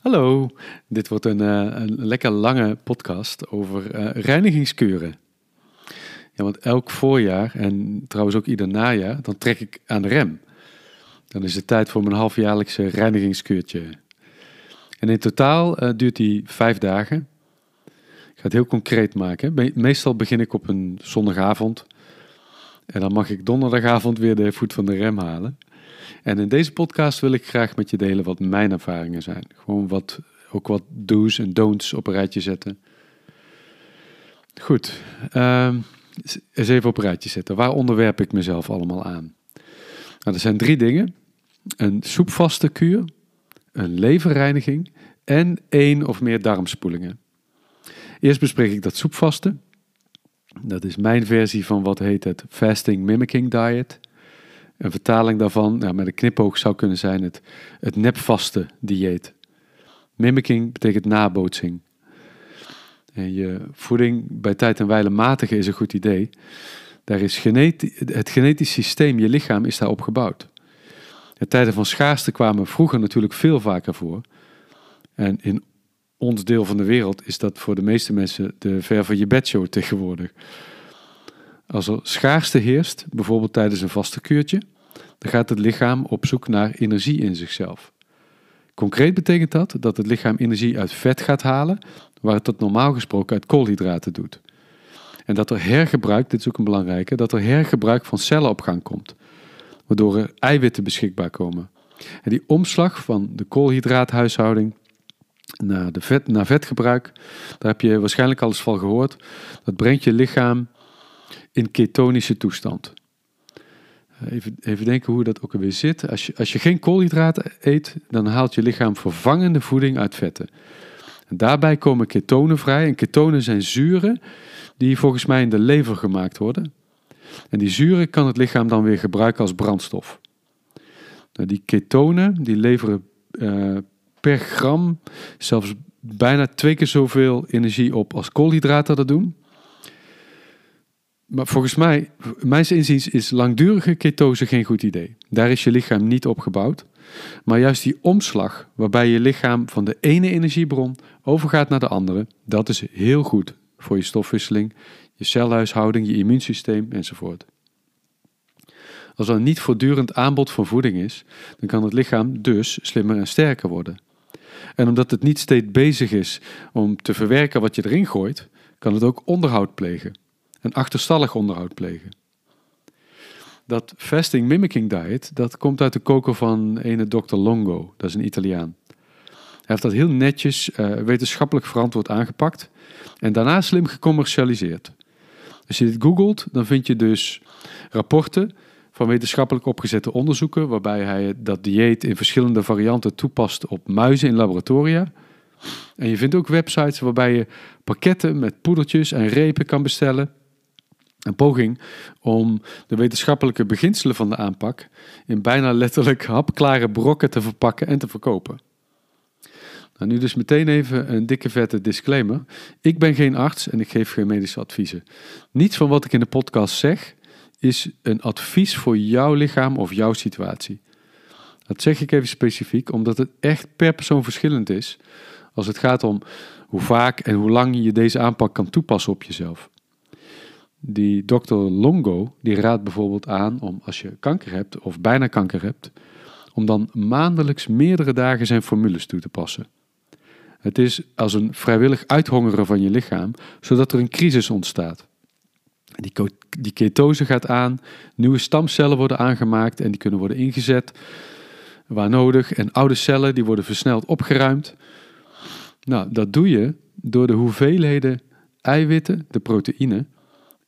Hallo, dit wordt een, uh, een lekker lange podcast over uh, reinigingskuren. Ja, want elk voorjaar en trouwens ook ieder najaar, dan trek ik aan de rem. Dan is het tijd voor mijn halfjaarlijkse reinigingskuurtje. En in totaal uh, duurt die vijf dagen. Ik ga het heel concreet maken. Meestal begin ik op een zondagavond. En dan mag ik donderdagavond weer de voet van de rem halen. En in deze podcast wil ik graag met je delen wat mijn ervaringen zijn. Gewoon wat, ook wat do's en don'ts op een rijtje zetten. Goed, uh, eens even op een rijtje zetten. Waar onderwerp ik mezelf allemaal aan? Nou, er zijn drie dingen. Een soepvaste kuur, een leverreiniging en één of meer darmspoelingen. Eerst bespreek ik dat soepvaste. Dat is mijn versie van wat heet het Fasting Mimicking Diet. Een vertaling daarvan, met een knipoog zou kunnen zijn het, het nepvaste dieet. Mimicking betekent nabootsing. En je voeding bij tijd en wijle matigen is een goed idee. Daar is het genetisch systeem, je lichaam, is daarop gebouwd. De tijden van schaarste kwamen vroeger natuurlijk veel vaker voor. En in ons deel van de wereld is dat voor de meeste mensen de ver van je bedshow tegenwoordig. Als er schaarste heerst, bijvoorbeeld tijdens een vaste kuurtje, dan gaat het lichaam op zoek naar energie in zichzelf. Concreet betekent dat dat het lichaam energie uit vet gaat halen, waar het dat normaal gesproken uit koolhydraten doet. En dat er hergebruik, dit is ook een belangrijke, dat er hergebruik van cellen op gang komt, waardoor er eiwitten beschikbaar komen. En die omslag van de koolhydraathuishouding naar, de vet, naar vetgebruik, daar heb je waarschijnlijk al eens van gehoord, dat brengt je lichaam in ketonische toestand. Even, even denken hoe dat ook alweer zit. Als je, als je geen koolhydraten eet, dan haalt je lichaam vervangende voeding uit vetten. En daarbij komen ketonen vrij. En ketonen zijn zuren die volgens mij in de lever gemaakt worden. En die zuren kan het lichaam dan weer gebruiken als brandstof. Nou, die ketonen die leveren uh, per gram zelfs bijna twee keer zoveel energie op als koolhydraten dat doen. Maar volgens mij, mijn inziens, is langdurige ketose geen goed idee. Daar is je lichaam niet op gebouwd. Maar juist die omslag, waarbij je lichaam van de ene energiebron overgaat naar de andere, dat is heel goed voor je stofwisseling, je celhuishouding, je immuunsysteem enzovoort. Als er niet voortdurend aanbod van voeding is, dan kan het lichaam dus slimmer en sterker worden. En omdat het niet steeds bezig is om te verwerken wat je erin gooit, kan het ook onderhoud plegen een achterstallig onderhoud plegen. Dat fasting mimicking diet, dat komt uit de koker van ene Dr. Longo, dat is een Italiaan. Hij heeft dat heel netjes uh, wetenschappelijk verantwoord aangepakt en daarna slim gecommercialiseerd. Als je dit googelt, dan vind je dus rapporten van wetenschappelijk opgezette onderzoeken, waarbij hij dat dieet in verschillende varianten toepast op muizen in laboratoria. En je vindt ook websites waarbij je pakketten met poedertjes en repen kan bestellen een poging om de wetenschappelijke beginselen van de aanpak in bijna letterlijk hapklare brokken te verpakken en te verkopen. Nou, nu dus meteen even een dikke vette disclaimer. Ik ben geen arts en ik geef geen medische adviezen. Niets van wat ik in de podcast zeg is een advies voor jouw lichaam of jouw situatie. Dat zeg ik even specifiek, omdat het echt per persoon verschillend is als het gaat om hoe vaak en hoe lang je deze aanpak kan toepassen op jezelf. Die dokter Longo, die raadt bijvoorbeeld aan om als je kanker hebt of bijna kanker hebt, om dan maandelijks meerdere dagen zijn formules toe te passen. Het is als een vrijwillig uithongeren van je lichaam, zodat er een crisis ontstaat. Die, die ketose gaat aan, nieuwe stamcellen worden aangemaakt en die kunnen worden ingezet waar nodig. En oude cellen die worden versneld opgeruimd. Nou, dat doe je door de hoeveelheden eiwitten, de proteïne,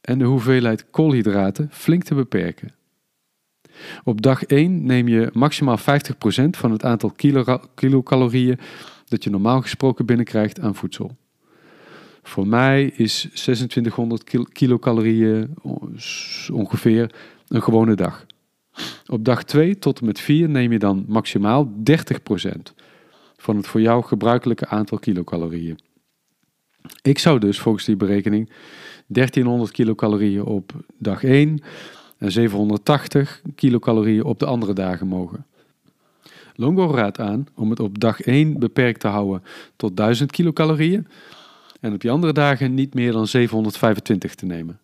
en de hoeveelheid koolhydraten flink te beperken. Op dag 1 neem je maximaal 50% van het aantal kilo kilocalorieën dat je normaal gesproken binnenkrijgt aan voedsel. Voor mij is 2600 kilocalorieën ongeveer een gewone dag. Op dag 2 tot en met 4 neem je dan maximaal 30% van het voor jou gebruikelijke aantal kilocalorieën. Ik zou dus volgens die berekening 1300 kilocalorieën op dag 1 en 780 kilocalorieën op de andere dagen mogen. Longo raadt aan om het op dag 1 beperkt te houden tot 1000 kilocalorieën en op die andere dagen niet meer dan 725 te nemen.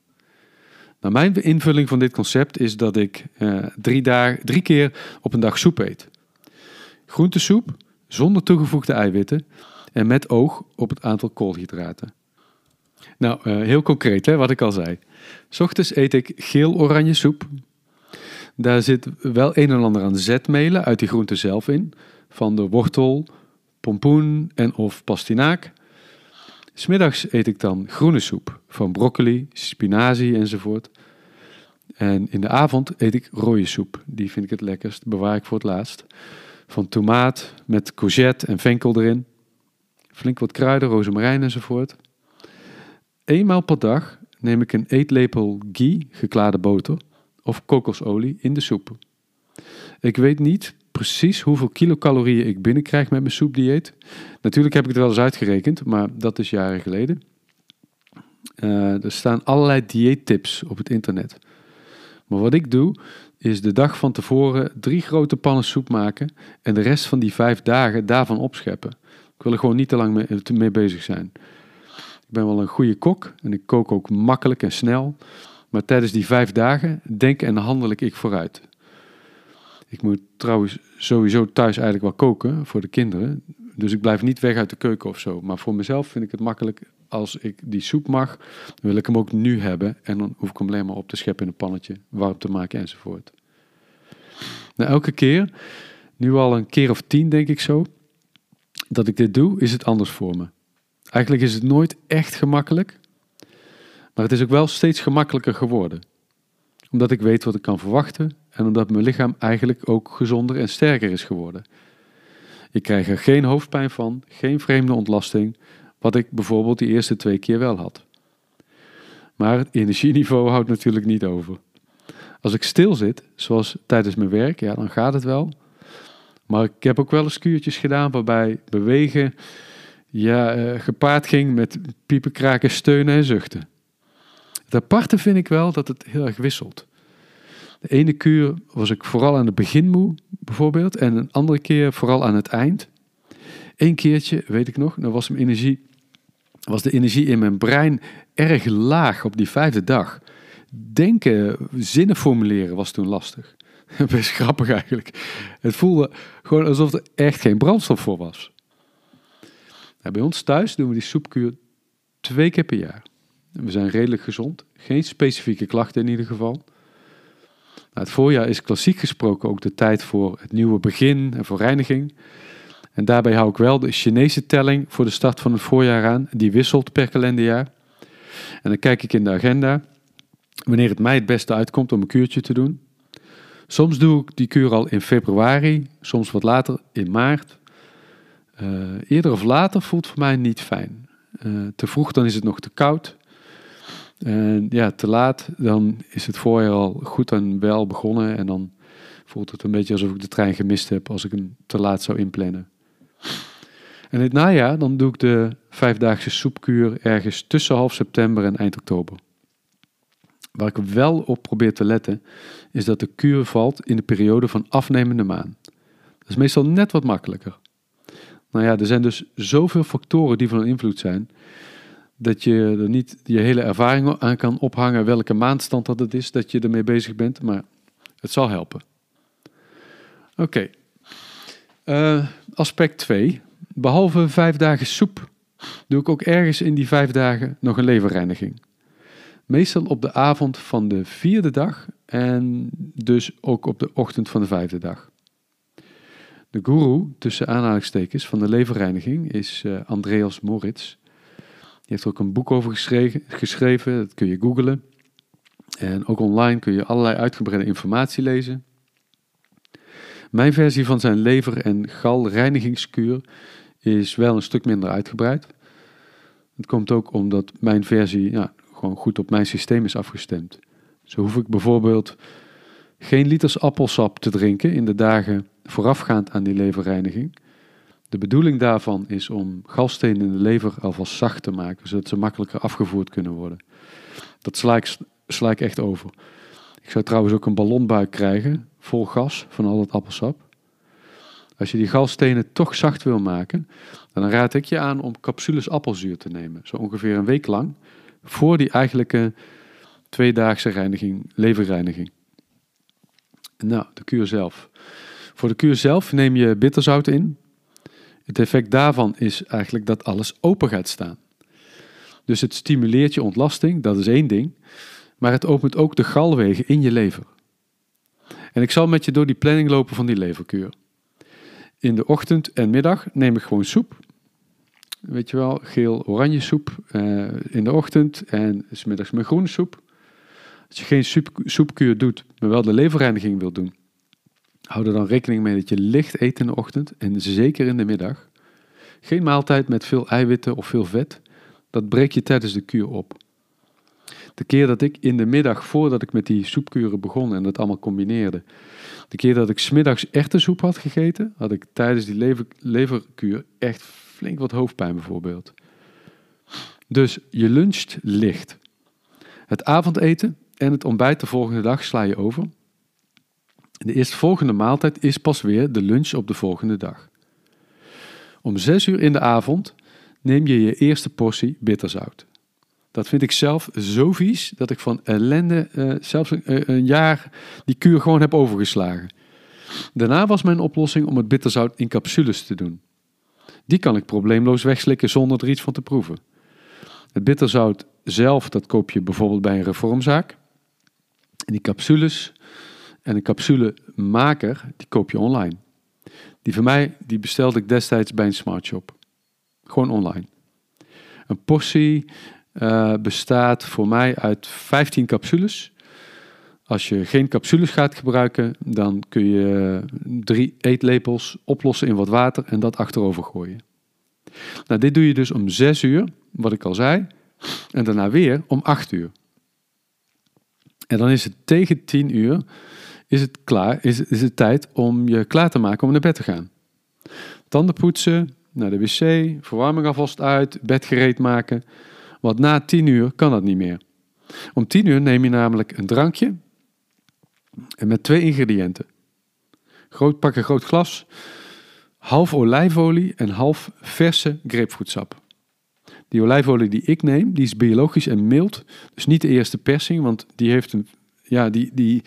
Nou, mijn invulling van dit concept is dat ik eh, drie, dagen, drie keer op een dag soep eet. Groentesoep zonder toegevoegde eiwitten en met oog op het aantal koolhydraten. Nou, eh, heel concreet, hè, wat ik al zei. Ochtends eet ik geel-oranje soep. Daar zit wel een en ander aan zetmelen uit die groente zelf in. Van de wortel, pompoen en of pastinaak. Smiddags eet ik dan groene soep van broccoli, spinazie enzovoort. En in de avond eet ik rode soep. Die vind ik het lekkerst, bewaar ik voor het laatst. Van tomaat met courgette en venkel erin. Flink wat kruiden, rozemarijn enzovoort. Eenmaal per dag neem ik een eetlepel ghee, geklaarde boter, of kokosolie in de soep. Ik weet niet precies hoeveel kilocalorieën ik binnenkrijg met mijn soepdieet. Natuurlijk heb ik het wel eens uitgerekend, maar dat is jaren geleden. Uh, er staan allerlei dieettips op het internet. Maar wat ik doe, is de dag van tevoren drie grote pannen soep maken en de rest van die vijf dagen daarvan opscheppen. Ik wil er gewoon niet te lang mee, mee bezig zijn. Ik ben wel een goede kok en ik kook ook makkelijk en snel. Maar tijdens die vijf dagen denk en handel ik vooruit. Ik moet trouwens sowieso thuis eigenlijk wel koken voor de kinderen. Dus ik blijf niet weg uit de keuken of zo. Maar voor mezelf vind ik het makkelijk als ik die soep mag, dan wil ik hem ook nu hebben. En dan hoef ik hem alleen maar op te scheppen in een pannetje, warm te maken enzovoort. Nou, elke keer, nu al een keer of tien denk ik zo, dat ik dit doe, is het anders voor me. Eigenlijk is het nooit echt gemakkelijk, maar het is ook wel steeds gemakkelijker geworden. Omdat ik weet wat ik kan verwachten en omdat mijn lichaam eigenlijk ook gezonder en sterker is geworden. Ik krijg er geen hoofdpijn van, geen vreemde ontlasting, wat ik bijvoorbeeld die eerste twee keer wel had. Maar het energieniveau houdt natuurlijk niet over. Als ik stil zit, zoals tijdens mijn werk, ja, dan gaat het wel. Maar ik heb ook wel eens kuurtjes gedaan waarbij bewegen ja, uh, gepaard ging met piepen, kraken, steunen en zuchten. Het aparte vind ik wel dat het heel erg wisselt. De ene kuur was ik vooral aan het begin moe, bijvoorbeeld, en een andere keer vooral aan het eind. Eén keertje, weet ik nog, dan was, mijn energie, was de energie in mijn brein erg laag op die vijfde dag. Denken, zinnen formuleren was toen lastig. Best grappig eigenlijk. Het voelde gewoon alsof er echt geen brandstof voor was. Nou, bij ons thuis doen we die soepkuur twee keer per jaar. We zijn redelijk gezond. Geen specifieke klachten in ieder geval. Nou, het voorjaar is klassiek gesproken ook de tijd voor het nieuwe begin en voor reiniging. En daarbij hou ik wel de Chinese telling voor de start van het voorjaar aan. Die wisselt per kalenderjaar. En dan kijk ik in de agenda wanneer het mij het beste uitkomt om een kuurtje te doen. Soms doe ik die kuur al in februari, soms wat later in maart. Uh, eerder of later voelt voor mij niet fijn. Uh, te vroeg, dan is het nog te koud. En ja, te laat, dan is het voorjaar al goed en wel begonnen. En dan voelt het een beetje alsof ik de trein gemist heb als ik hem te laat zou inplannen. En het najaar, dan doe ik de vijfdaagse soepkuur ergens tussen half september en eind oktober. Waar ik wel op probeer te letten, is dat de kuur valt in de periode van afnemende maan. Dat is meestal net wat makkelijker. Nou ja, er zijn dus zoveel factoren die van invloed zijn, dat je er niet je hele ervaring aan kan ophangen welke maandstand dat het is dat je ermee bezig bent, maar het zal helpen. Oké, uh, aspect 2. Behalve vijf dagen soep, doe ik ook ergens in die vijf dagen nog een leverreiniging. Meestal op de avond van de vierde dag en dus ook op de ochtend van de vijfde dag. De guru, tussen aanhalingstekens, van de leverreiniging is uh, Andreas Moritz. Die heeft er ook een boek over geschreven, geschreven, dat kun je googlen. En ook online kun je allerlei uitgebreide informatie lezen. Mijn versie van zijn lever- en galreinigingskuur is wel een stuk minder uitgebreid. Het komt ook omdat mijn versie ja, gewoon goed op mijn systeem is afgestemd. Zo hoef ik bijvoorbeeld geen liters appelsap te drinken in de dagen voorafgaand aan die leverreiniging. De bedoeling daarvan is om galstenen in de lever alvast zacht te maken, zodat ze makkelijker afgevoerd kunnen worden. Dat sla ik, sla ik echt over. Ik zou trouwens ook een ballonbuik krijgen, vol gas van al het appelsap. Als je die galstenen toch zacht wil maken, dan raad ik je aan om capsules appelzuur te nemen. Zo ongeveer een week lang, voor die eigenlijke tweedaagse reiniging, leverreiniging. Nou, de kuur zelf. Voor de kuur zelf neem je bitterzout in. Het effect daarvan is eigenlijk dat alles open gaat staan. Dus het stimuleert je ontlasting, dat is één ding. Maar het opent ook de galwegen in je lever. En ik zal met je door die planning lopen van die leverkuur. In de ochtend en middag neem ik gewoon soep. Weet je wel, geel-oranje soep uh, in de ochtend en smiddags mijn groene soep. Als je geen soep, soepkuur doet, maar wel de leverreiniging wilt doen, hou er dan rekening mee dat je licht eet in de ochtend en zeker in de middag. Geen maaltijd met veel eiwitten of veel vet. Dat breek je tijdens de kuur op. De keer dat ik in de middag, voordat ik met die soepkuren begon en dat allemaal combineerde, de keer dat ik smiddags soep had gegeten, had ik tijdens die lever, leverkuur echt flink wat hoofdpijn bijvoorbeeld. Dus je luncht licht. Het avondeten en het ontbijt de volgende dag sla je over. De eerstvolgende maaltijd is pas weer de lunch op de volgende dag. Om zes uur in de avond neem je je eerste portie bitterzout. Dat vind ik zelf zo vies dat ik van ellende uh, zelfs een, eh, een, jaar die kuur gewoon heb overgeslagen. Daarna was mijn oplossing om het bitterzout in capsules te doen. Die kan ik probleemloos wegslikken zonder er iets van te proeven. Het bitterzout zelf, dat koop je bijvoorbeeld bij een reformzaak. En die capsules en een capsulemaker, die koop je online. Die van mij, die bestelde ik destijds bij een smartshop. Gewoon online. Een portie uh, bestaat voor mij uit 15 capsules. Als je geen capsules gaat gebruiken, dan kun je drie eetlepels oplossen in wat water en dat achterover gooien. Nou, dit doe je dus om 6 uur, wat ik al zei, en daarna weer om 8 uur. En dan is het tegen 10 uur is het klaar, is, is het tijd om je klaar te maken om naar bed te gaan. Tanden poetsen, naar de wc, verwarming alvast uit, bed maken. Want na 10 uur kan dat niet meer. Om 10 uur neem je namelijk een drankje en met twee ingrediënten. Pak een groot glas, half olijfolie en half verse grapefruitsap. Die olijfolie die ik neem, die is biologisch en mild. Dus niet de eerste persing, want die heeft een, ja, die, die,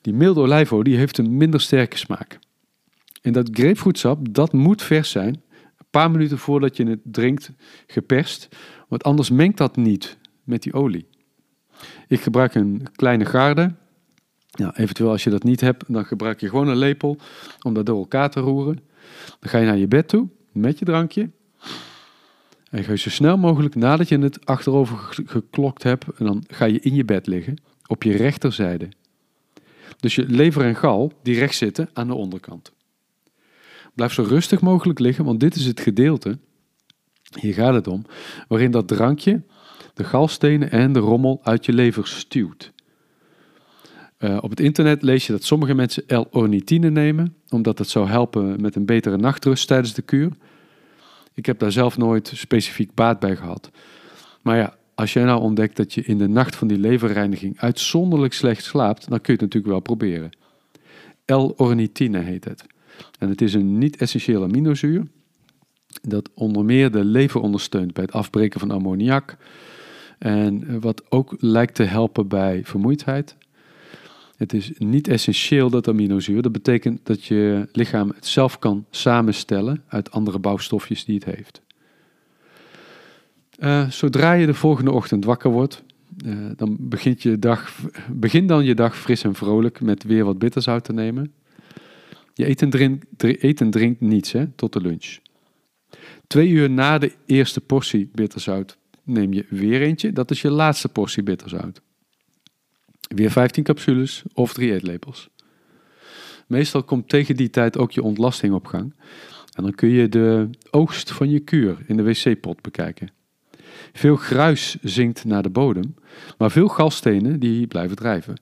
die milde olijfolie heeft een minder sterke smaak. En dat grapefruitsap, dat moet vers zijn. Een paar minuten voordat je het drinkt, geperst. Want anders mengt dat niet met die olie. Ik gebruik een kleine garde. Ja, eventueel als je dat niet hebt, dan gebruik je gewoon een lepel om dat door elkaar te roeren. Dan ga je naar je bed toe met je drankje. En ga je zo snel mogelijk nadat je het achterover geklokt hebt, en dan ga je in je bed liggen op je rechterzijde. Dus je lever en gal die rechts zitten aan de onderkant. Blijf zo rustig mogelijk liggen, want dit is het gedeelte, hier gaat het om, waarin dat drankje de galstenen en de rommel uit je lever stuwt. Uh, op het internet lees je dat sommige mensen L-ornithine nemen, omdat het zou helpen met een betere nachtrust tijdens de kuur. Ik heb daar zelf nooit specifiek baat bij gehad. Maar ja, als jij nou ontdekt dat je in de nacht van die leverreiniging uitzonderlijk slecht slaapt, dan kun je het natuurlijk wel proberen. L-ornithine heet het. En het is een niet-essentieel aminozuur dat onder meer de lever ondersteunt bij het afbreken van ammoniak en wat ook lijkt te helpen bij vermoeidheid. Het is niet essentieel dat aminozuur. Dat betekent dat je lichaam het zelf kan samenstellen uit andere bouwstofjes die het heeft. Uh, zodra je de volgende ochtend wakker wordt, uh, dan begint je dag, begin dan je dag fris en vrolijk met weer wat bitterzout te nemen. Je eet en, drink, eet en drinkt niets hè, tot de lunch. Twee uur na de eerste portie bitterzout neem je weer eentje. Dat is je laatste portie bitterzout. Weer 15 capsules of drie eetlepels. Meestal komt tegen die tijd ook je ontlasting op gang. En dan kun je de oogst van je kuur in de wc-pot bekijken. Veel gruis zinkt naar de bodem, maar veel galstenen die blijven drijven.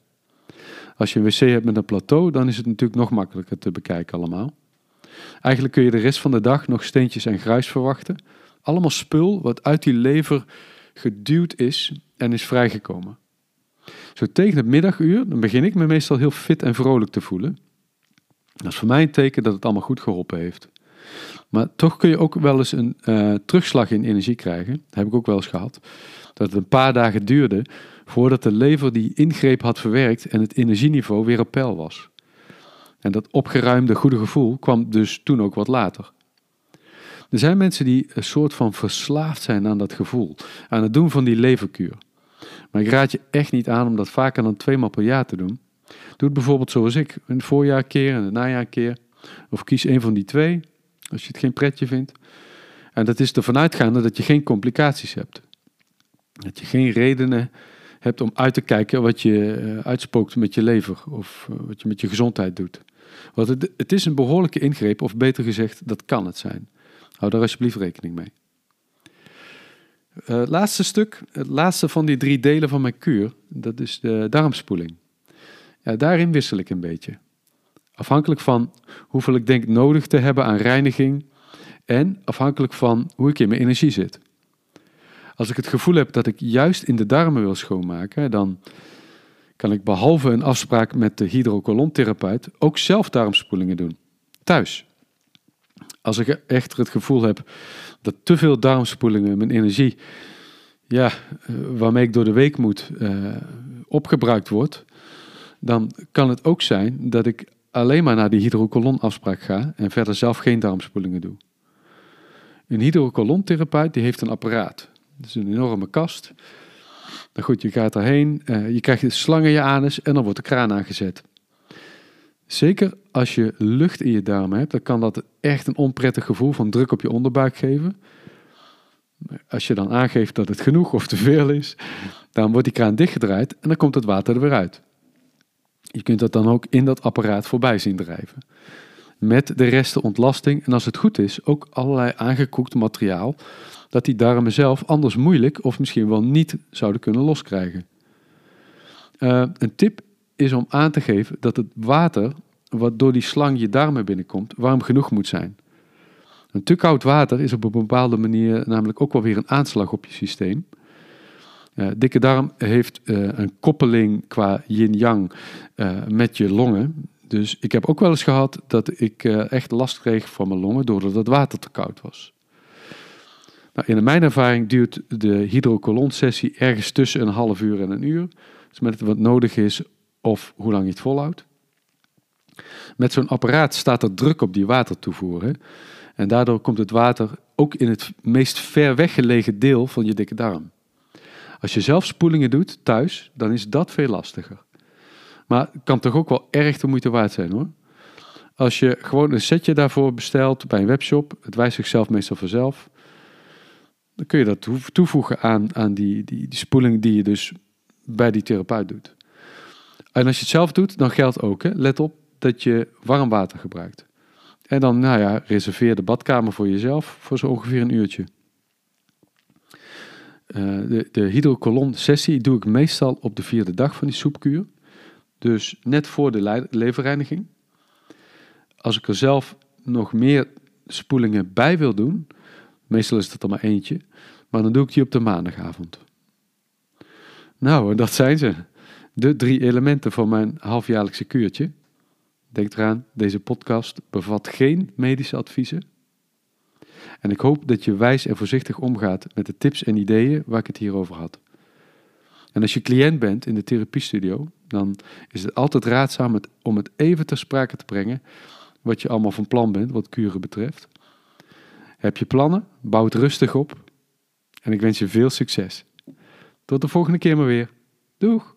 Als je een wc hebt met een plateau, dan is het natuurlijk nog makkelijker te bekijken allemaal. Eigenlijk kun je de rest van de dag nog steentjes en gruis verwachten. Allemaal spul wat uit die lever geduwd is en is vrijgekomen. Zo tegen het middaguur, dan begin ik me meestal heel fit en vrolijk te voelen. Dat is voor mij een teken dat het allemaal goed geholpen heeft. Maar toch kun je ook wel eens een uh, terugslag in energie krijgen. Dat heb ik ook wel eens gehad. Dat het een paar dagen duurde voordat de lever die ingreep had verwerkt en het energieniveau weer op peil was. En dat opgeruimde goede gevoel kwam dus toen ook wat later. Er zijn mensen die een soort van verslaafd zijn aan dat gevoel, aan het doen van die leverkuur. Maar ik raad je echt niet aan om dat vaker dan twee maal per jaar te doen. Doe het bijvoorbeeld zoals ik, in voorjaar een keer en het najaar een keer. Of kies een van die twee, als je het geen pretje vindt. En dat is ervan uitgaande dat je geen complicaties hebt. Dat je geen redenen hebt om uit te kijken wat je uh, uitspookt met je lever of uh, wat je met je gezondheid doet. Want het, het, is een behoorlijke ingreep, of beter gezegd, dat kan het zijn. Hou daar alsjeblieft rekening mee. Het laatste stuk, het laatste van die drie delen van mijn kuur, dat is de darmspoeling. Ja, daarin wissel ik een beetje. Afhankelijk van hoeveel ik denk nodig te hebben aan reiniging en afhankelijk van hoe ik in mijn energie zit. Als ik het gevoel heb dat ik juist in de darmen wil schoonmaken, dan kan ik behalve een afspraak met de hydrocolontherapeut ook zelf darmspoelingen doen. Thuis. Als ik echter het gevoel heb dat te veel darmspoelingen mijn energie, ja, eh, waarmee ik door de week moet, uh, opgebruikt wordt, dan kan het ook zijn dat ik alleen maar naar die hydrocolonafspraak ga en verder zelf geen darmspoelingen doe. Een hydrocolontherapeut die heeft een apparaat. Dat is een enorme kast. Nou goed, je gaat daarheen, uh, je krijgt de slang in je anus en dan wordt de kraan aangezet. Zeker als je lucht in je darmen hebt, dan kan dat echt een onprettig gevoel van druk op je onderbuik geven. Als je dan aangeeft dat het genoeg of te veel is, dan wordt die kraan dichtgedraaid en dan komt het water er weer uit. Je kunt dat dan ook in dat apparaat voorbij zien drijven. Met de resten ontlasting en als het goed is, ook allerlei aangekoekt materiaal dat die darmen zelf anders moeilijk of misschien wel niet zouden kunnen loskrijgen. Uh, een tip is om aan te geven dat het water wat door die slang je darmen binnenkomt, warm genoeg moet zijn. Een te koud water is op een bepaalde manier namelijk ook wel weer een aanslag op je systeem. Uh, dikke darm heeft uh, een koppeling qua yin-yang uh, met je longen. Dus ik heb ook wel eens gehad dat ik echt last kreeg van mijn longen doordat het water te koud was. Nou, in mijn ervaring duurt de hydrocolon-sessie ergens tussen een half uur en een uur. Dus met wat nodig is of hoe lang je het volhoudt. Met zo'n apparaat staat er druk op die watertoevoer. Hè? En daardoor komt het water ook in het meest ver weggelegen deel van je dikke darm. Als je zelf spoelingen doet thuis, dan is dat veel lastiger. Maar het kan toch ook wel erg de moeite waard zijn hoor. Als je gewoon een setje daarvoor bestelt bij een webshop, het wijst zichzelf meestal vanzelf, dan kun je dat toevoegen aan, aan die, die, die spoeling die je dus bij die therapeut doet. En als je het zelf doet, dan geldt ook, hè, let op dat je warm water gebruikt. En dan, nou ja, reserveer de badkamer voor jezelf voor zo ongeveer een uurtje. Uh, de, de hydrocolon sessie doe ik meestal op de vierde dag van die soepkuur. Dus net voor de leverreiniging. Als ik er zelf nog meer spoelingen bij wil doen, meestal is dat er maar eentje, maar dan doe ik die op de maandagavond. Nou, dat zijn ze. De drie elementen van mijn halfjaarlijkse kuurtje. Denk eraan, deze podcast bevat geen medische adviezen. En ik hoop dat je wijs en voorzichtig omgaat met de tips en ideeën waar ik het hier over had. En als je cliënt bent in de therapiestudio, dan is het altijd raadzaam om het even ter sprake te brengen wat je allemaal van plan bent wat kuren betreft. Heb je plannen? Bouw het rustig op. En ik wens je veel succes. Tot de volgende keer maar weer. Doeg!